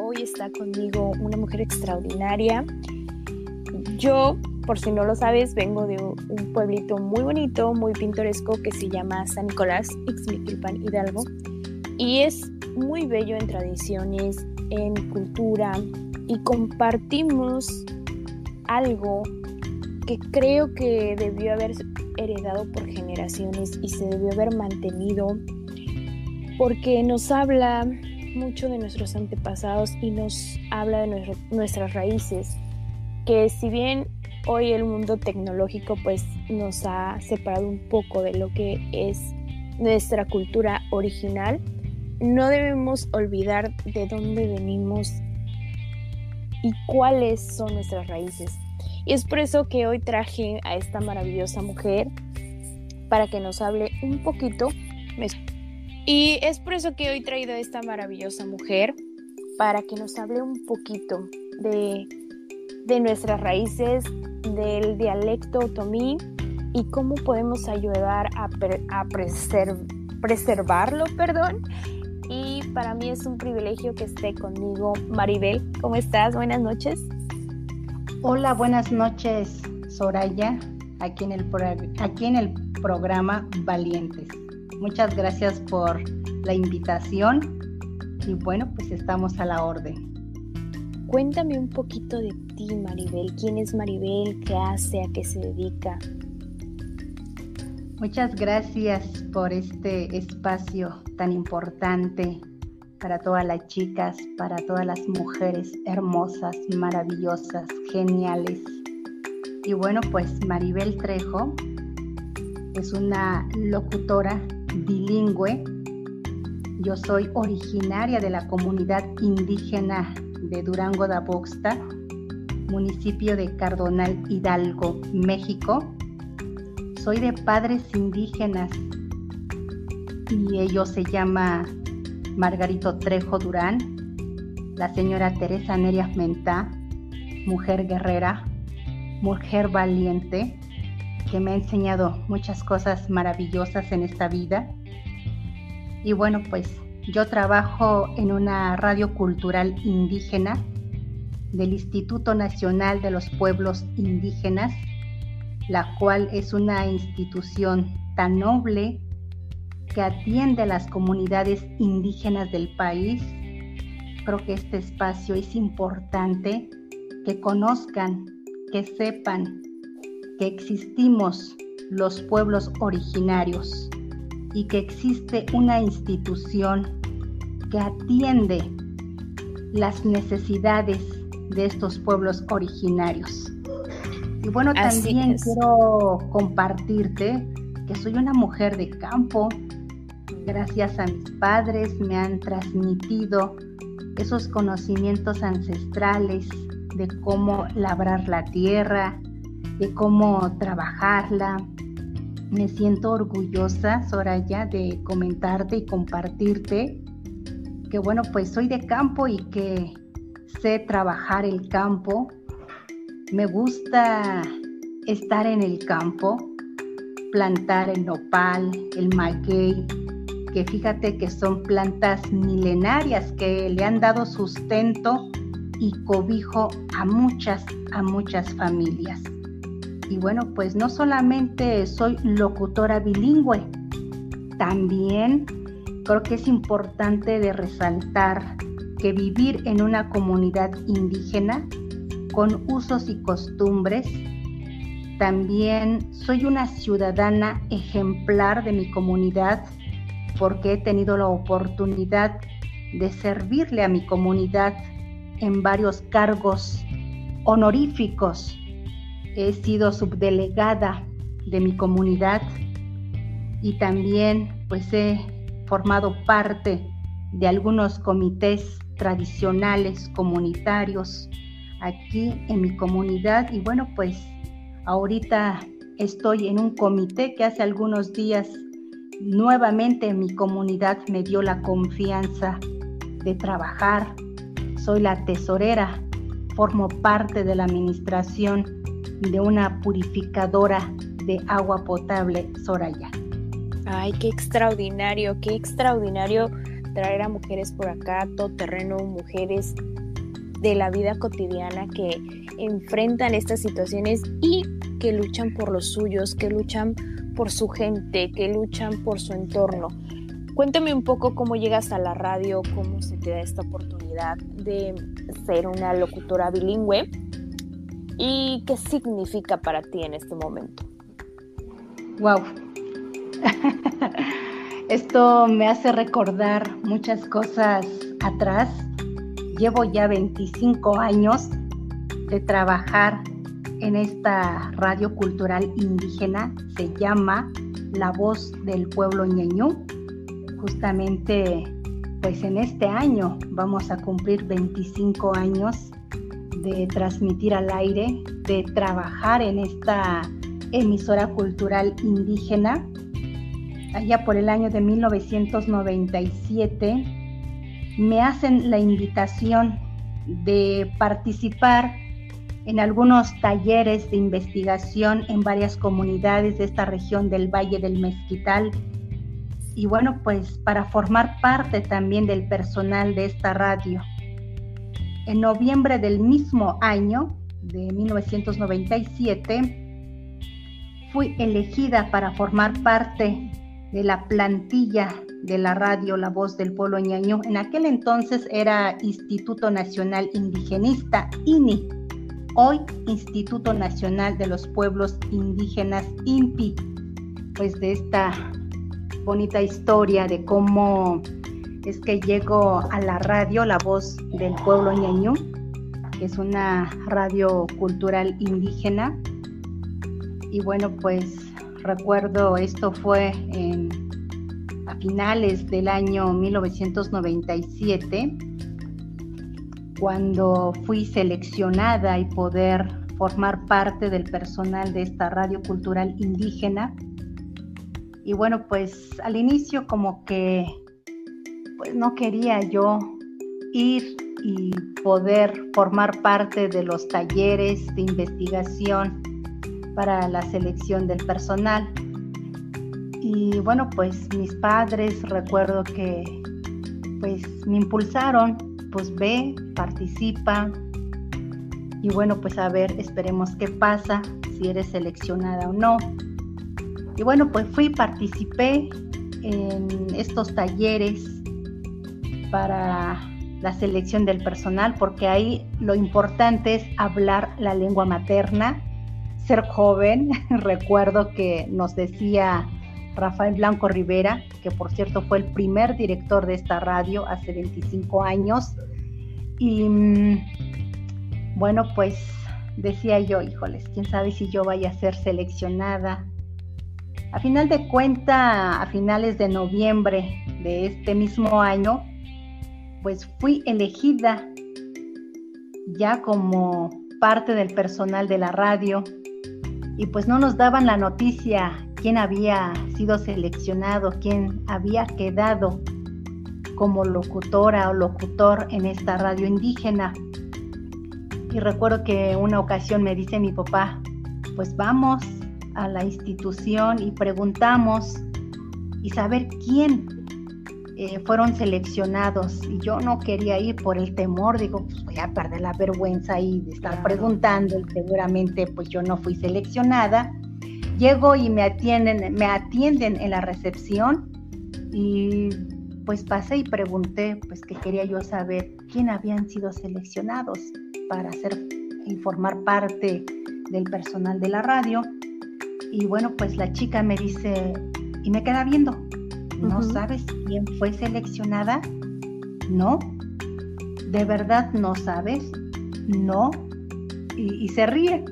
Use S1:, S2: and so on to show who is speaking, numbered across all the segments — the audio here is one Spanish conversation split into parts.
S1: Hoy está conmigo una mujer extraordinaria. Yo, por si no lo sabes, vengo de un pueblito muy bonito, muy pintoresco que se llama San Nicolás, Ixmiquilpan, Hidalgo. Y es muy bello en tradiciones, en cultura y compartimos algo que creo que debió haber heredado por generaciones y se debió haber mantenido porque nos habla mucho de nuestros antepasados y nos habla de nuestras raíces, que si bien hoy el mundo tecnológico pues nos ha separado un poco de lo que es nuestra cultura original, no debemos olvidar de dónde venimos y cuáles son nuestras raíces. Y es por eso que hoy traje a esta maravillosa mujer para que nos hable un poquito. Y es por eso que hoy he traído a esta maravillosa mujer para que nos hable un poquito de, de nuestras raíces, del dialecto otomí y cómo podemos ayudar a, preservarlo, perdón. Y para mí es un privilegio que esté conmigo Maribel. ¿Cómo estás? Buenas noches.
S2: Hola, buenas noches, Soraya, aquí en el, aquí en el programa Valientes. Muchas gracias por la invitación y bueno, pues estamos a la orden.
S1: Cuéntame un poquito de ti, Maribel. ¿Quién es Maribel? ¿Qué hace? ¿A qué se dedica?
S2: Muchas gracias por este espacio tan importante para todas las chicas, para todas las mujeres hermosas, maravillosas, geniales. Y bueno, pues Maribel Trejo es una locutora bilingüe. Yo soy originaria de la comunidad indígena de Durango da Boxta, municipio de Cardonal Hidalgo, México. Soy de padres indígenas y ellos se llama Margarito Trejo Durán, la señora Teresa Nerias Mentá, mujer guerrera, mujer valiente, me ha enseñado muchas cosas maravillosas en esta vida. Y bueno, pues yo trabajo en una radio cultural indígena del Instituto Nacional de los Pueblos Indígenas, la cual es una institución tan noble que atiende a las comunidades indígenas del país. Creo que este espacio es importante que conozcan, que sepan que existimos los pueblos originarios y que existe una institución que atiende las necesidades de estos pueblos originarios. Y bueno, también quiero compartirte que soy una mujer de campo, gracias a mis padres me han transmitido esos conocimientos ancestrales de cómo labrar la tierra, de cómo trabajarla. Me siento orgullosa, Soraya, de comentarte y compartirte que, bueno, pues soy de campo y que sé trabajar el campo. Me gusta estar en el campo, plantar el nopal, el maguey, que fíjate que son plantas milenarias que le han dado sustento y cobijo a muchas, a muchas familias. Y bueno, pues no solamente soy locutora bilingüe, también creo que es importante de resaltar que vivir en una comunidad indígena con usos y costumbres, también soy una ciudadana ejemplar de mi comunidad porque he tenido la oportunidad de servirle a mi comunidad en varios cargos honoríficos. He sido subdelegada de mi comunidad y también pues he formado parte de algunos comités tradicionales comunitarios aquí en mi comunidad y bueno pues ahorita estoy en un comité que hace algunos días Nuevamente mi comunidad me dio la confianza de trabajar. Soy la tesorera, formo parte de la administración de una purificadora de agua potable Soraya.
S1: Ay, qué extraordinario, qué extraordinario traer a mujeres por acá, todo terreno, mujeres de la vida cotidiana que enfrentan estas situaciones y que luchan por los suyos, que luchan por su gente, que luchan por su entorno. Cuéntame un poco cómo llegas a la radio, cómo se te da esta oportunidad de ser una locutora bilingüe y qué significa para ti en este momento.
S2: Wow. Esto me hace recordar muchas cosas atrás. Llevo ya 25 años de trabajar en esta radio cultural indígena. Se llama La Voz del Pueblo Ñeñú. Justamente, pues en este año vamos a cumplir 25 años de transmitir al aire, de trabajar en esta emisora cultural indígena. Allá por el año de 1997 me hacen la invitación de participar en algunos talleres de investigación en varias comunidades de esta región del Valle del Mezquital. Y bueno, pues para formar parte también del personal de esta radio. En noviembre del mismo año, de 1997, fui elegida para formar parte de la plantilla de la radio La Voz del Pueblo Ñaño. En aquel entonces era Instituto Nacional Indigenista, INI, hoy Instituto Nacional de los Pueblos Indígenas, INPI, pues de esta bonita historia de cómo es que llego a la radio La Voz del Pueblo Ñañú, que es una radio cultural indígena. Y bueno, pues recuerdo esto fue en, a finales del año 1997 cuando fui seleccionada y poder formar parte del personal de esta radio cultural indígena. Y bueno, pues al inicio como que pues no quería yo ir y poder formar parte de los talleres de investigación para la selección del personal. Y bueno, pues mis padres recuerdo que pues me impulsaron pues ve, participa y bueno, pues a ver, esperemos qué pasa, si eres seleccionada o no. Y bueno, pues fui, participé en estos talleres para la selección del personal, porque ahí lo importante es hablar la lengua materna, ser joven. Recuerdo que nos decía Rafael Blanco Rivera, que por cierto fue el primer director de esta radio hace 25 años. Y mm, bueno, pues decía yo, híjoles, quién sabe si yo vaya a ser seleccionada. A final de cuenta, a finales de noviembre de este mismo año, pues fui elegida ya como parte del personal de la radio y pues no nos daban la noticia quién había sido seleccionado, quién había quedado como locutora o locutor en esta radio indígena. Y recuerdo que una ocasión me dice mi papá, pues vamos a la institución y preguntamos y saber quién eh, fueron seleccionados. Y yo no quería ir por el temor, digo, pues voy a perder la vergüenza y de estar preguntando y seguramente pues yo no fui seleccionada. Llego y me atienden, me atienden en la recepción y pues pasé y pregunté, pues que quería yo saber quién habían sido seleccionados para hacer y formar parte del personal de la radio. Y bueno, pues la chica me dice, y me queda viendo, ¿no sabes quién fue seleccionada? No. ¿De verdad no sabes? No. Y, se ríe.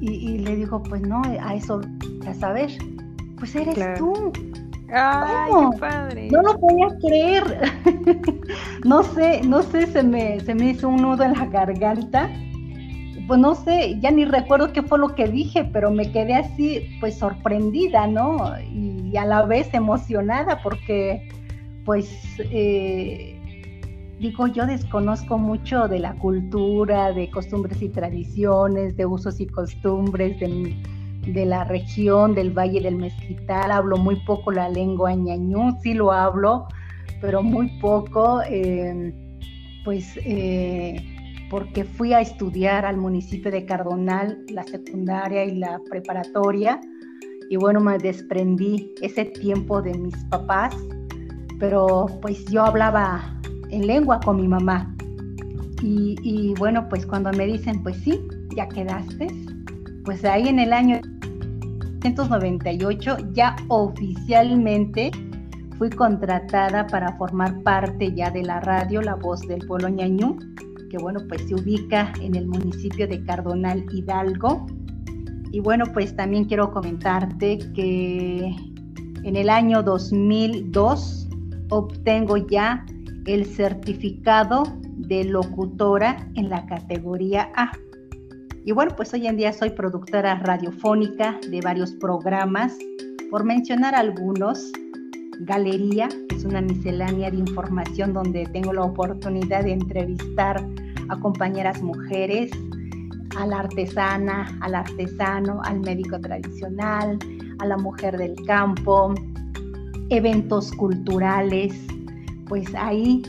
S2: Y, le digo, pues no, a eso, a saber, pues eres tú.
S1: Ay, qué padre.
S2: No lo podía creer. no sé, no sé, se me, se me hizo un nudo en la garganta. Pues no sé, ya ni recuerdo qué fue lo que dije, pero me quedé así, pues sorprendida, ¿no? Y, a la vez emocionada porque, pues, eh, digo, yo desconozco mucho de la cultura, de costumbres y tradiciones, de usos y costumbres de, de la región del Valle del Mezquital. Hablo muy poco la lengua ñañú, sí lo hablo, pero muy poco, em, pues eh, porque fui a estudiar al municipio de Cardonal la secundaria y la preparatoria y bueno, me desprendí ese tiempo de mis papás, pero pues yo hablaba en lengua con mi mamá. Y, y bueno, pues cuando me dicen, pues sí, ya quedaste, pues ahí en el año 1998 ya oficialmente fui contratada para formar parte ya de la radio La Voz del Pueblo Ñañú, que bueno, pues se ubica en el municipio de Cardonal Hidalgo. Y bueno, pues también quiero comentarte que en el año 2002 obtengo ya el certificado de locutora en la categoría A. Y bueno, pues hoy en día soy productora radiofónica de varios programas, por mencionar algunos. Galería, que es una miscelánea de información donde tengo la oportunidad de entrevistar a compañeras mujeres, a la artesana, al artesano, al médico tradicional, a la mujer del campo, eventos culturales, pues ahí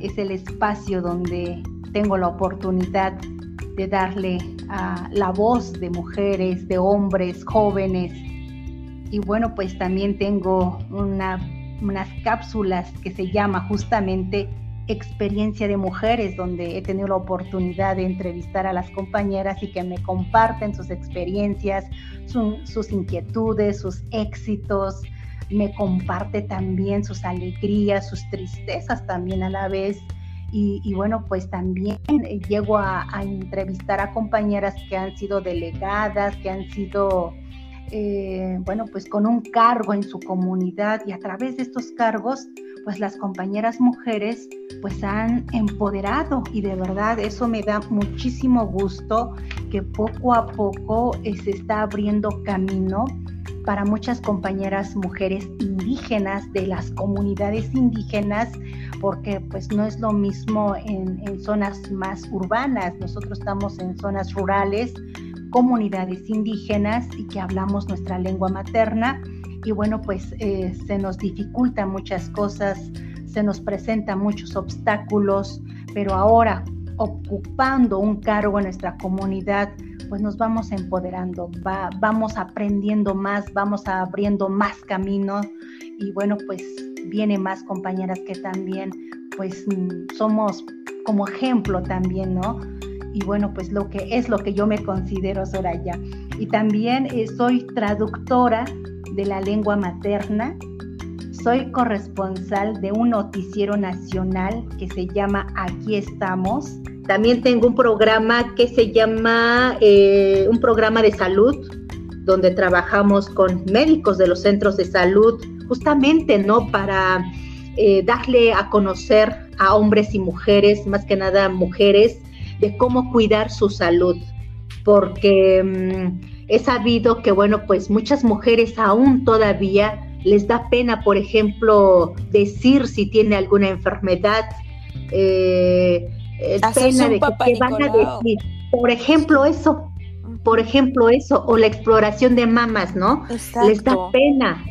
S2: es el espacio donde tengo la oportunidad de darle la voz de mujeres, de hombres, jóvenes. Y bueno, pues también tengo una, unas cápsulas que se llama justamente experiencia de mujeres, donde he tenido la oportunidad de entrevistar a las compañeras y que me comparten sus experiencias, sus inquietudes, sus éxitos, me comparte también sus alegrías, sus tristezas también a la vez. Y, bueno, pues también llego a, entrevistar a compañeras que han sido delegadas, que han sido, eh, bueno, pues con un cargo en su comunidad y a través de estos cargos pues las compañeras mujeres pues han empoderado y de verdad eso me da muchísimo gusto que poco a poco eh, se está abriendo camino para muchas compañeras mujeres indígenas de las comunidades indígenas porque pues no es lo mismo en, zonas más urbanas, nosotros estamos en zonas rurales, comunidades indígenas y que hablamos nuestra lengua materna y bueno, pues eh, se nos dificultan muchas cosas, se nos presentan muchos obstáculos, pero ahora ocupando un cargo en nuestra comunidad, pues nos vamos empoderando, vamos aprendiendo más, vamos abriendo más caminos y bueno, pues viene más compañeras que también pues mm, somos como ejemplo también, ¿no? Y bueno, pues lo que es lo que yo me considero Soraya. Y también eh, soy traductora de la lengua materna. Soy corresponsal de un noticiero nacional que se llama Aquí estamos. También tengo un programa que se llama eh, un programa de salud, donde trabajamos con médicos de los centros de salud, justamente, ¿no? Para eh, darle a conocer a hombres y mujeres, más que nada mujeres, de cómo cuidar su salud. Porque mm, he sabido que, bueno, pues muchas mujeres aún todavía les da pena, por ejemplo, decir si tiene alguna enfermedad, eh, eh pena de que van a decir. Por ejemplo, eso, por ejemplo, eso, o la exploración de mamas, ¿no? Les da pena.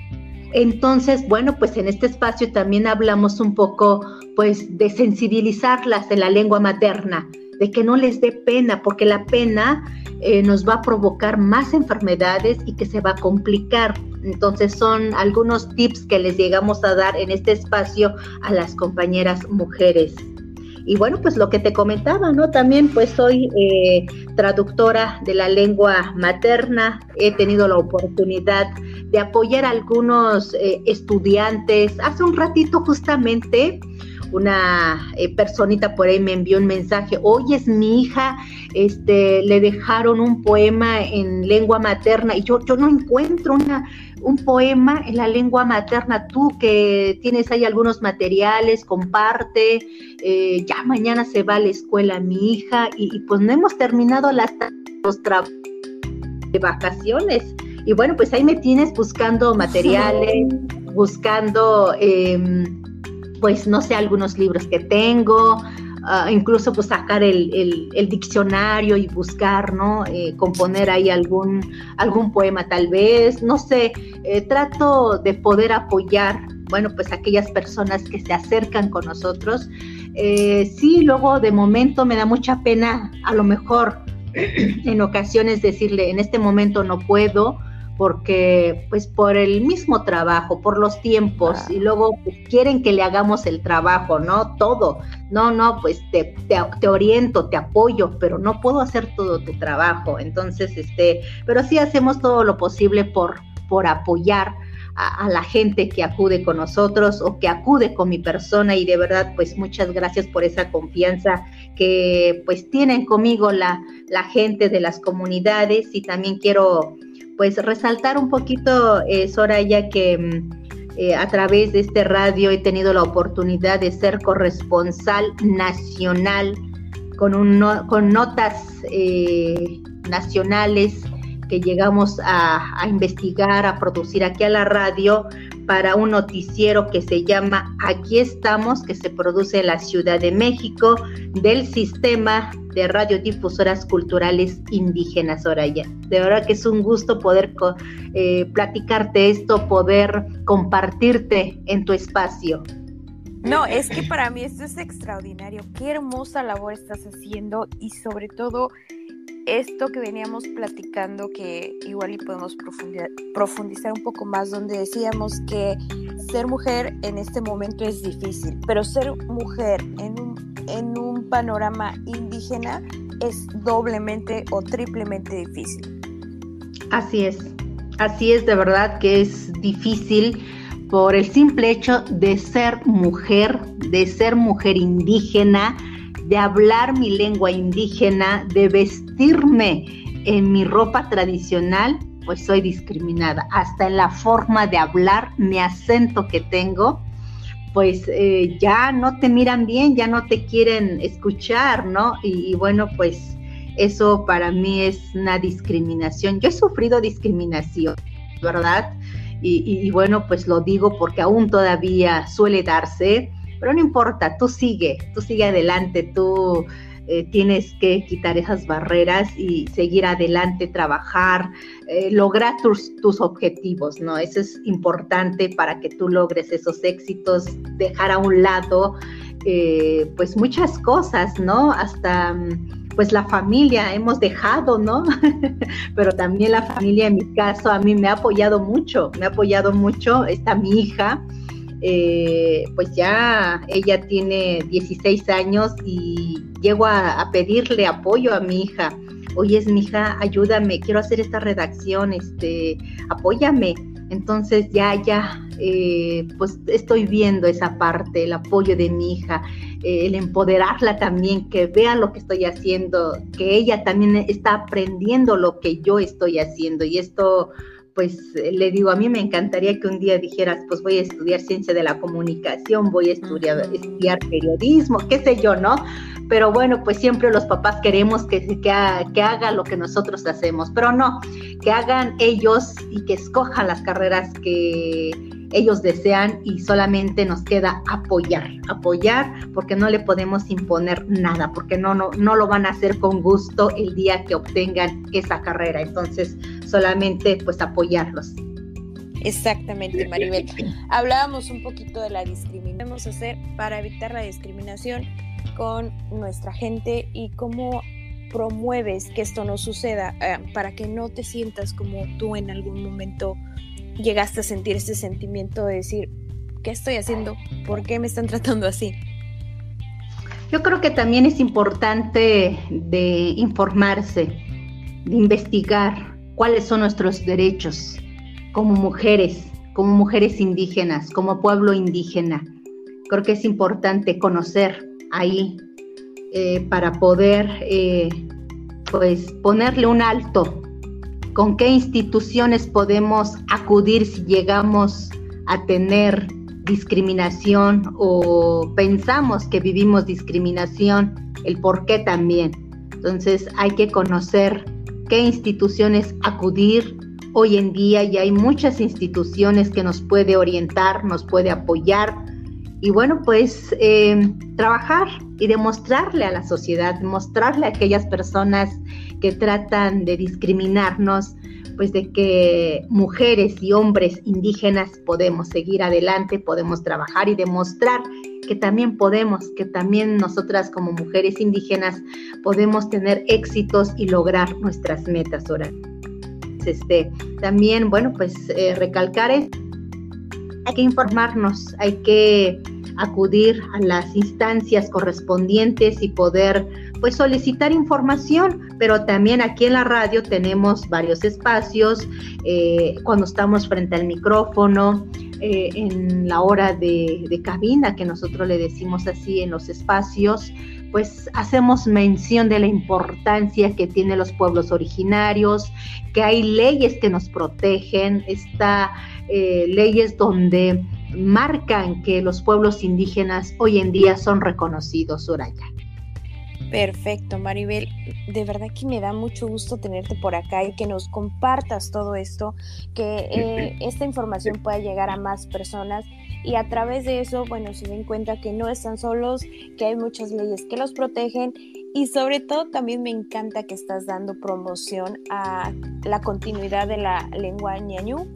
S2: Entonces, bueno, pues en este espacio también hablamos un poco, pues, de sensibilizarlas en la lengua materna, de que no les dé pena, porque la pena eh, nos va a provocar más enfermedades y que se va a complicar. Entonces son algunos tips que les llegamos a dar en este espacio a las compañeras mujeres. Y bueno, pues lo que te comentaba, ¿no? También pues soy eh, traductora de la lengua materna, he tenido la oportunidad de apoyar a algunos eh, estudiantes. Hace un ratito justamente una eh, personita por ahí me envió un mensaje, oye, es mi hija, este, le dejaron un poema en lengua materna y yo, yo no encuentro una, un poema en la lengua materna, tú que tienes ahí algunos materiales, comparte, eh, ya mañana se va a la escuela mi hija y, pues no hemos terminado las los trabajos de vacaciones. Y bueno, pues ahí me tienes buscando materiales, buscando... Eh, pues no sé, algunos libros que tengo, ah, incluso pues sacar el, diccionario y buscar, ¿no? Eh, componer ahí algún, algún poema tal vez, no sé, eh, trato de poder apoyar, bueno, pues aquellas personas que se acercan con nosotros. Eh, sí, luego de momento me da mucha pena, a lo mejor en ocasiones decirle, en este momento no puedo, porque pues por el mismo trabajo, por los tiempos y luego pues, quieren que le hagamos el trabajo, ¿no? Todo. No, no, pues te, te, oriento, te apoyo, pero no puedo hacer todo tu trabajo. Entonces, este, pero sí hacemos todo lo posible por, por apoyar a, la gente que acude con nosotros o que acude con mi persona. Y de verdad pues muchas gracias por esa confianza que pues tienen conmigo la, la gente de las comunidades. Y también quiero pues resaltar un poquito, eh, Soraya, que mm, eh, a través de este radio he tenido la oportunidad de ser corresponsal nacional con, un, con notas eh, nacionales que llegamos a, investigar, a producir aquí a la radio para un noticiero que se llama Aquí estamos, que se produce en la Ciudad de México, del sistema de radiodifusoras culturales indígenas, Soraya. De verdad que es un gusto poder eh, platicarte esto, poder compartirte en tu espacio.
S1: No, es que para mí esto es extraordinario. Qué hermosa labor estás haciendo y sobre todo esto que veníamos platicando que igual y podemos profundizar un poco más donde decíamos que ser mujer en este momento es difícil, pero ser mujer en un, en un panorama indígena es doblemente o triplemente difícil.
S2: Así es, así es de verdad que es difícil por el simple hecho de ser mujer, de ser mujer indígena, de hablar mi lengua indígena, de vestirme en mi ropa tradicional, pues soy discriminada. Hasta en la forma de hablar, mi acento que tengo, pues eh, ya no te miran bien, ya no te quieren escuchar, ¿no? Y, bueno, pues eso para mí es una discriminación. Yo he sufrido discriminación, ¿verdad? y bueno, pues lo digo porque aún todavía suele darse pero no importa, tú sigue, tú sigue adelante, tú eh, tienes que quitar esas barreras y seguir adelante, trabajar, eh, lograr tus, tus, objetivos, ¿no? Eso es importante para que tú logres esos éxitos, dejar a un lado, eh, pues muchas cosas, ¿no? Hasta pues la familia hemos dejado, ¿no? Pero también la familia en mi caso a mí me ha apoyado mucho, me ha apoyado mucho, está mi hija, eh, pues ya ella tiene 16 años y llego a, pedirle apoyo a mi hija. Oye, es mi hija, ayúdame, quiero hacer esta redacción, este, apóyame. Entonces ya, ya, eh, pues estoy viendo esa parte, el apoyo de mi hija, eh, el empoderarla también, que vea lo que estoy haciendo, que ella también está aprendiendo lo que yo estoy haciendo. Y esto, pues eh, le digo, a mí me encantaría que un día dijeras, pues voy a estudiar ciencia de la comunicación, voy a estudiar, estudiar periodismo, qué sé yo, ¿no? Pero bueno, pues siempre los papás queremos que, que, que haga lo que nosotros hacemos, pero no, que hagan ellos y que escojan las carreras que ellos desean y solamente nos queda apoyar, apoyar porque no le podemos imponer nada, porque no, no, no lo van a hacer con gusto el día que obtengan esa carrera. Entonces, solamente pues apoyarlos.
S1: Exactamente, Maribel. Hablábamos un poquito de la discriminación. ¿Qué podemos hacer para evitar la discriminación con nuestra gente y cómo promueves que esto no suceda eh, para que no te sientas como tú en algún momento llegaste a sentir ese sentimiento de decir, ¿qué estoy haciendo? ¿Por qué me están tratando así?
S2: Yo creo que también es importante de informarse, de investigar cuáles son nuestros derechos como mujeres, como mujeres indígenas, como pueblo indígena. Creo que es importante conocer ahí eh, para poder eh, pues ponerle un alto con qué instituciones podemos acudir si llegamos a tener discriminación o pensamos que vivimos discriminación, el por qué también. Entonces hay que conocer qué instituciones acudir. Hoy en día ya hay muchas instituciones que nos puede orientar, nos puede apoyar y bueno, pues eh, trabajar y demostrarle a la sociedad, mostrarle a aquellas personas que tratan de discriminarnos, pues de que mujeres y hombres indígenas podemos seguir adelante, podemos trabajar y demostrar que también podemos, que también nosotras como mujeres indígenas podemos tener éxitos y lograr nuestras metas ahora. Este, también, bueno, pues eh, recalcar es, hay que informarnos, hay que acudir a las instancias correspondientes y poder pues solicitar información, pero también aquí en la radio tenemos varios espacios, eh, cuando estamos frente al micrófono, eh, en la hora de, cabina, que nosotros le decimos así en los espacios, pues hacemos mención de la importancia que tienen los pueblos originarios, que hay leyes que nos protegen, está eh, leyes donde marcan que los pueblos indígenas hoy en día son reconocidos, Soraya.
S1: Perfecto, Maribel. De verdad que me da mucho gusto tenerte por acá y que nos compartas todo esto, que eh, esta información pueda llegar a más personas. Y a través de eso, bueno, se den cuenta que no están solos, que hay muchas leyes que los protegen. Y sobre todo también me encanta que estás dando promoción a la continuidad de la lengua ñañú,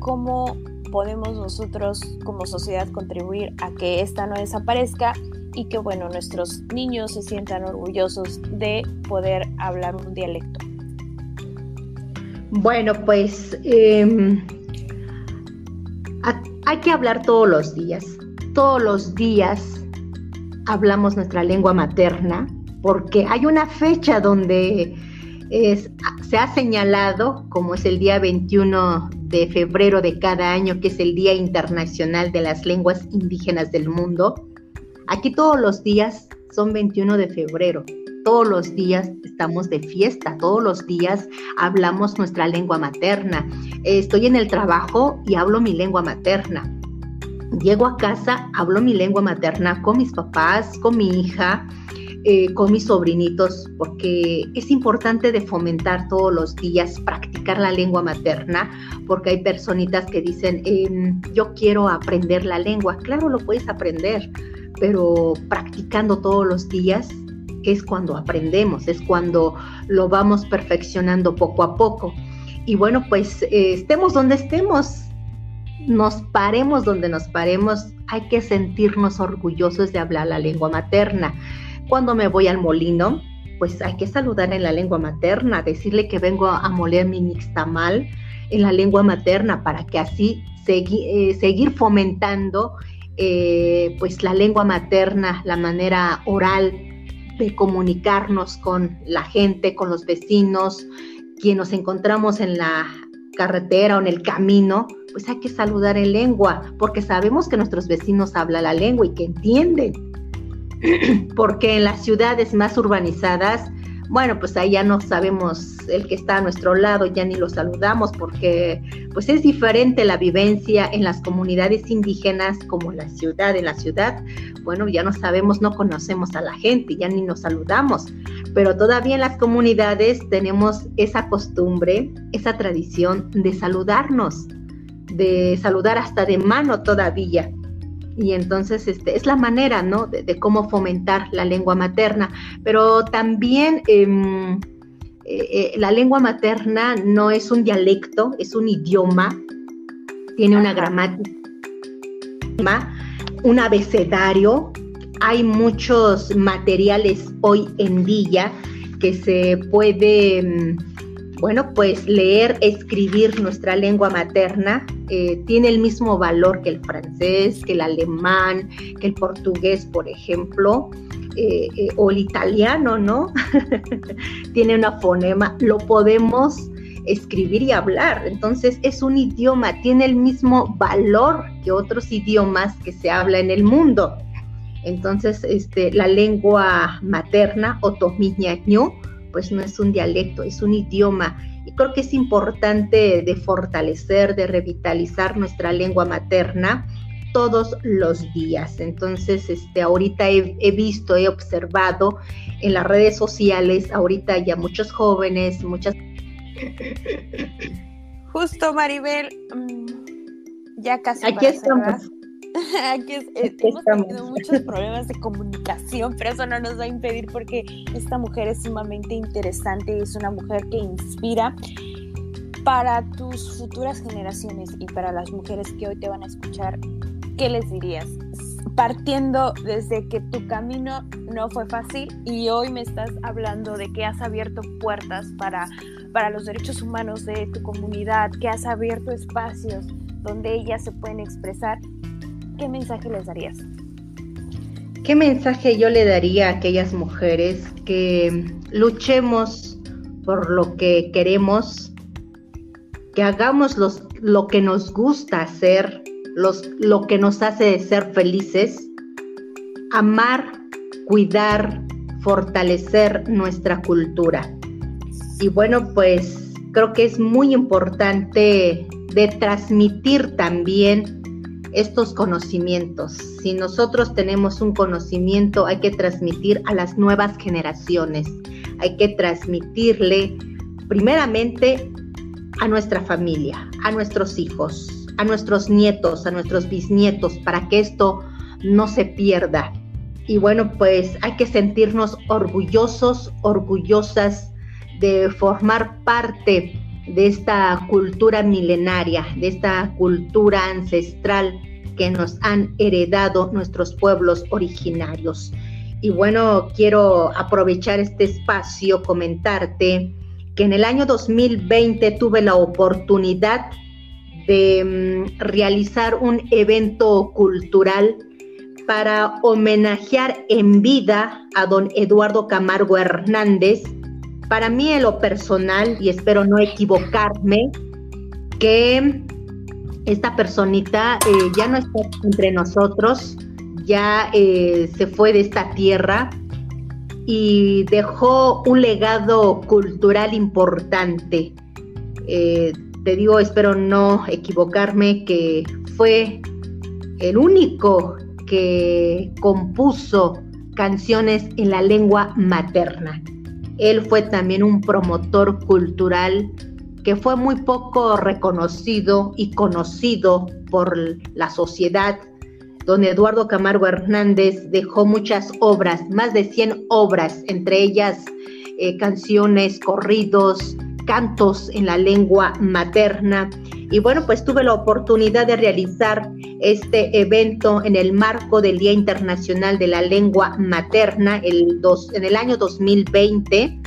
S1: cómo podemos nosotros como sociedad contribuir a que esta no desaparezca y que bueno, nuestros niños se sientan orgullosos de poder hablar un dialecto.
S2: Bueno, pues em, hay que hablar todos los días. Todos los días hablamos nuestra lengua materna porque hay una fecha donde se ha señalado, como es el día 21 de febrero de cada año, que es el Día Internacional de las Lenguas Indígenas del Mundo, Aquí todos los días son 21 de febrero. Todos los días estamos de fiesta, todos los días hablamos nuestra lengua materna. Estoy en el trabajo y hablo mi lengua materna. Llego a casa, hablo mi lengua materna con mis papás, con mi hija, eh, con mis sobrinitos, porque es importante de fomentar todos los días, practicar la lengua materna, porque hay personitas que dicen, em, yo quiero aprender la lengua. Claro, lo puedes aprender pero practicando todos los días es cuando aprendemos, es cuando lo vamos perfeccionando poco a poco. Y bueno, pues eh, estemos donde estemos, nos paremos donde nos paremos, hay que sentirnos orgullosos de hablar la lengua materna. Cuando me voy al molino, pues hay que saludar en la lengua materna, decirle que vengo a moler mi nixtamal en la lengua materna para que así eh, seguir fomentando eh, pues la lengua materna, la manera oral de comunicarnos con la gente, con los vecinos, quien nos encontramos en la carretera o en el camino, pues hay que saludar en lengua, porque sabemos que nuestros vecinos hablan la lengua y que entienden. porque en las ciudades más urbanizadas bueno, pues ahí ya no sabemos el que está a nuestro lado, ya ni lo saludamos porque pues es diferente la vivencia en las comunidades indígenas como en la ciudad, en la ciudad, bueno, ya no sabemos, no conocemos a la gente, ya ni nos saludamos, pero todavía en las comunidades tenemos esa costumbre, esa tradición de saludarnos, de saludar hasta de mano todavía y entonces este, es la manera, ¿no? De, cómo fomentar la lengua materna, pero también em, eh, eh, la lengua materna no es un dialecto, es un idioma, tiene una gramática, un abecedario, hay muchos materiales hoy en día que se puede em, bueno, pues leer, escribir nuestra lengua materna eh, tiene el mismo valor que el francés, que el alemán, que el portugués, por ejemplo, eh, eh, o el italiano, ¿no? tiene una fonema, lo podemos escribir y hablar. Entonces es un idioma, tiene el mismo valor que otros idiomas que se habla en el mundo. Entonces, este, la lengua materna, otomiñaño, pues no es un dialecto, es un idioma. Y creo que es importante de fortalecer, de revitalizar nuestra lengua materna todos los días. Entonces, este, ahorita he, visto, he observado en las redes sociales, ahorita ya muchos jóvenes, muchas...
S1: Justo, Maribel, mm, ya casi.
S2: Aquí estamos.
S1: Aquí eh, hemos tenido muchos problemas de comunicación, pero eso no nos va a impedir porque esta mujer es sumamente interesante y es una mujer que inspira para tus futuras generaciones y para las mujeres que hoy te van a escuchar. ¿Qué les dirías? Partiendo desde que tu camino no fue fácil y hoy me estás hablando de que has abierto puertas para, para los derechos humanos de tu comunidad, que has abierto espacios donde ellas se pueden expresar ¿qué mensaje les darías?
S2: ¿Qué mensaje yo le daría a aquellas mujeres que luchemos por lo que queremos, que hagamos lo que nos gusta hacer, lo que nos hace ser felices, amar, cuidar, fortalecer nuestra cultura? Y bueno, pues creo que es muy importante de transmitir también estos conocimientos. Si nosotros tenemos un conocimiento, hay que transmitir a las nuevas generaciones. Hay que transmitirle primeramente a nuestra familia, a nuestros hijos, a nuestros nietos, a nuestros bisnietos, para que esto no se pierda. Y bueno, pues hay que sentirnos orgullosos, orgullosas de formar parte de esta cultura milenaria, de esta cultura ancestral que nos han heredado nuestros pueblos originarios. Y bueno, quiero aprovechar este espacio, comentarte que en el año 2020 tuve la oportunidad de mm, realizar un evento cultural para homenajear en vida a don Eduardo Camargo Hernández, para mí en lo personal, y espero no equivocarme, que esta personita eh, ya no está entre nosotros, ya eh, se fue de esta tierra y dejó un legado cultural importante. Eh, te digo, espero no equivocarme, que fue el único que compuso canciones en la lengua materna. Él fue también un promotor cultural que fue muy poco reconocido y conocido por la sociedad. Don Eduardo Camargo Hernández dejó muchas obras, más de 100 obras, entre ellas eh, canciones, corridos, cantos en la lengua materna. Y bueno, pues tuve la oportunidad de realizar este evento en el marco del Día Internacional de la Lengua Materna el dos, en el año 2020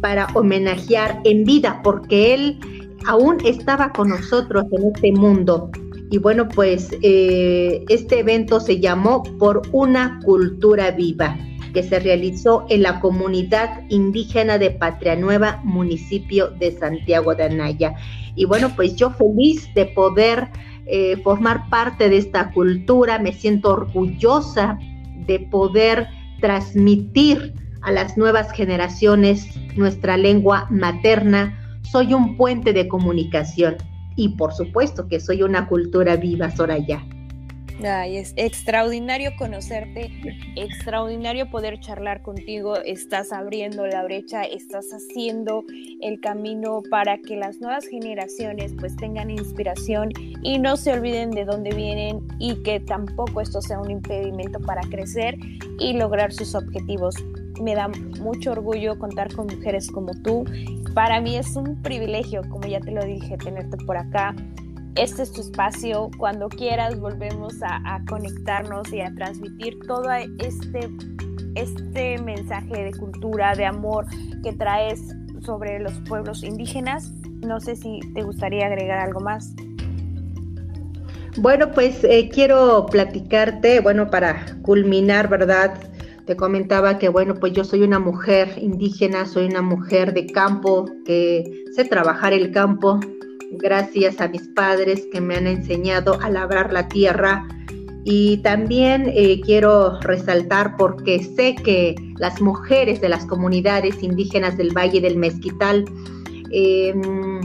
S2: para homenajear en vida, porque él aún estaba con nosotros en este mundo. Y bueno, pues eh, este evento se llamó Por una cultura viva que se realizó en la comunidad indígena de Patria Nueva, municipio de Santiago de Anaya. Y bueno, pues yo feliz de poder eh, formar parte de esta cultura, me siento orgullosa de poder transmitir a las nuevas generaciones nuestra lengua materna. Soy un puente de comunicación y por supuesto que soy una cultura viva, Soraya.
S1: Ay, es extraordinario conocerte, extraordinario poder charlar contigo, estás abriendo la brecha, estás haciendo el camino para que las nuevas generaciones pues tengan inspiración y no se olviden de dónde vienen y que tampoco esto sea un impedimento para crecer y lograr sus objetivos. Me da mucho orgullo contar con mujeres como tú. Para mí es un privilegio, como ya te lo dije, tenerte por acá este es tu espacio. Cuando quieras volvemos a, conectarnos y a transmitir todo este, este mensaje de cultura, de amor que traes sobre los pueblos indígenas. No sé si te gustaría agregar algo más.
S2: Bueno, pues eh, quiero platicarte, bueno, para culminar, ¿verdad? Te comentaba que, bueno, pues yo soy una mujer indígena, soy una mujer de campo, que sé trabajar el campo, gracias a mis padres que me han enseñado a labrar la tierra. Y también eh, quiero resaltar porque sé que las mujeres de las comunidades indígenas del Valle del Mezquital, em,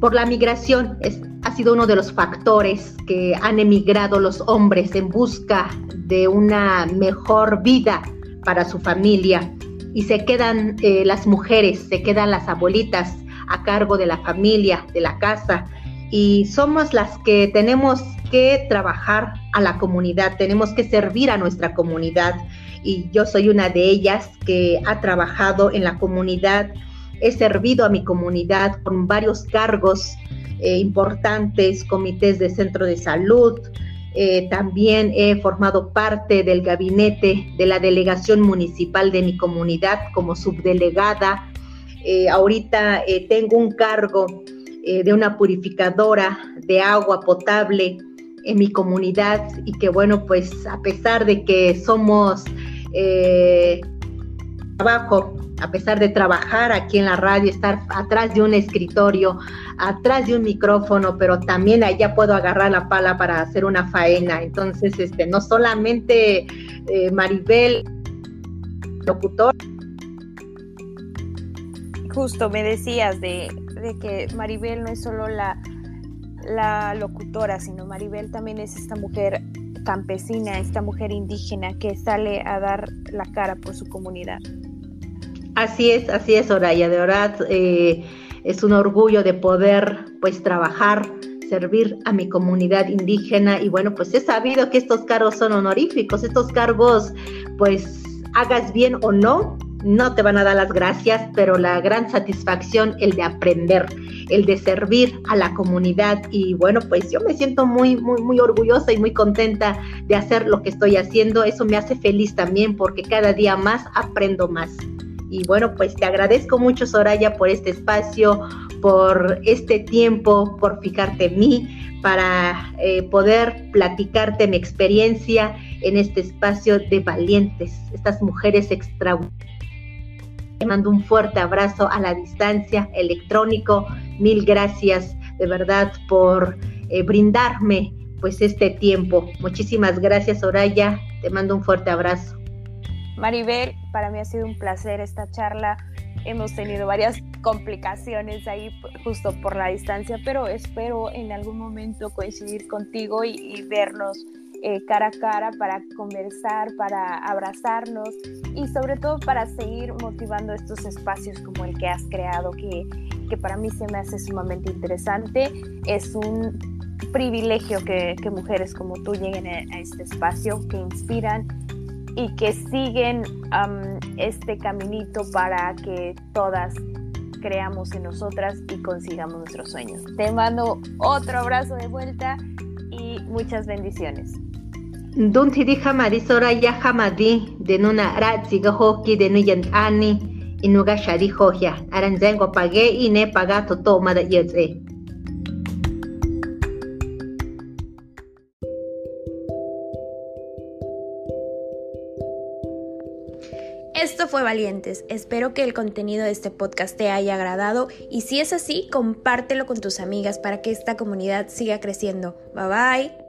S2: por la migración, ha sido uno de los factores que han emigrado los hombres en busca de una mejor vida para su familia. Y se quedan eh, las mujeres, se quedan las abuelitas, a cargo de la familia, de la casa, y somos las que tenemos que trabajar a la comunidad, tenemos que servir a nuestra comunidad. Y yo soy una de ellas que ha trabajado en la comunidad, he servido a mi comunidad con varios cargos eh, importantes, comités de centro de salud, eh, también he formado parte del gabinete de la delegación municipal de mi comunidad como subdelegada. Eh, ahorita tengo un cargo de una purificadora de agua potable en mi comunidad y que bueno, pues a pesar de que somos trabajo a pesar de trabajar aquí en la radio, estar atrás de un escritorio, atrás de un micrófono, pero también allá puedo agarrar la pala para hacer una faena. Entonces, este, no solamente eh, Maribel, locutor.
S1: Justo me decías de, que Maribel no es solo la, locutora, sino Maribel también es esta mujer campesina, esta mujer indígena que sale a dar la cara por su comunidad.
S2: Así es, así es, Oraya. De verdad, eh, es un orgullo de poder, pues, trabajar, servir a mi comunidad indígena. Y bueno, pues he sabido que estos cargos son honoríficos. Estos cargos, pues, hagas bien o no, no te van a dar las gracias, pero la gran satisfacción, el de aprender, el de servir a la comunidad. Y bueno, pues yo me siento muy, muy, muy orgullosa y muy contenta de hacer lo que estoy haciendo. Eso me hace feliz también porque cada día más aprendo más. Y bueno, pues te agradezco mucho, Soraya, por este espacio, por este tiempo, por fijarte en mí, para eh, poder platicarte mi experiencia en este espacio de valientes, estas mujeres extraordinarias. Te mando un fuerte abrazo a la distancia electrónico. Mil gracias de verdad por eh, brindarme pues este tiempo. Muchísimas gracias, Soraya. Te mando un fuerte abrazo.
S1: Maribel, para mí ha sido un placer esta charla. Hemos tenido varias complicaciones ahí justo por la distancia, pero espero en algún momento coincidir contigo y, vernos eh, cara a cara para conversar, para abrazarnos y sobre todo para seguir motivando estos espacios como el que has creado, que, que para mí se me hace sumamente interesante. Es un privilegio que, que mujeres como tú lleguen a, a este espacio, que inspiran y que siguen este caminito para que todas creamos en nosotras y consigamos nuestros sueños. Te mando otro abrazo de vuelta y muchas bendiciones.
S2: Dunti hamadi sora ya hamadi de nuna ratziga hoki de nuyan ani inuga shari hoya aranzengo pague y ne pagato toma da yeze.
S1: Esto fue Valientes. Espero que el contenido de este podcast te haya agradado y si es así, compártelo con tus amigas para que esta comunidad siga creciendo. Bye bye.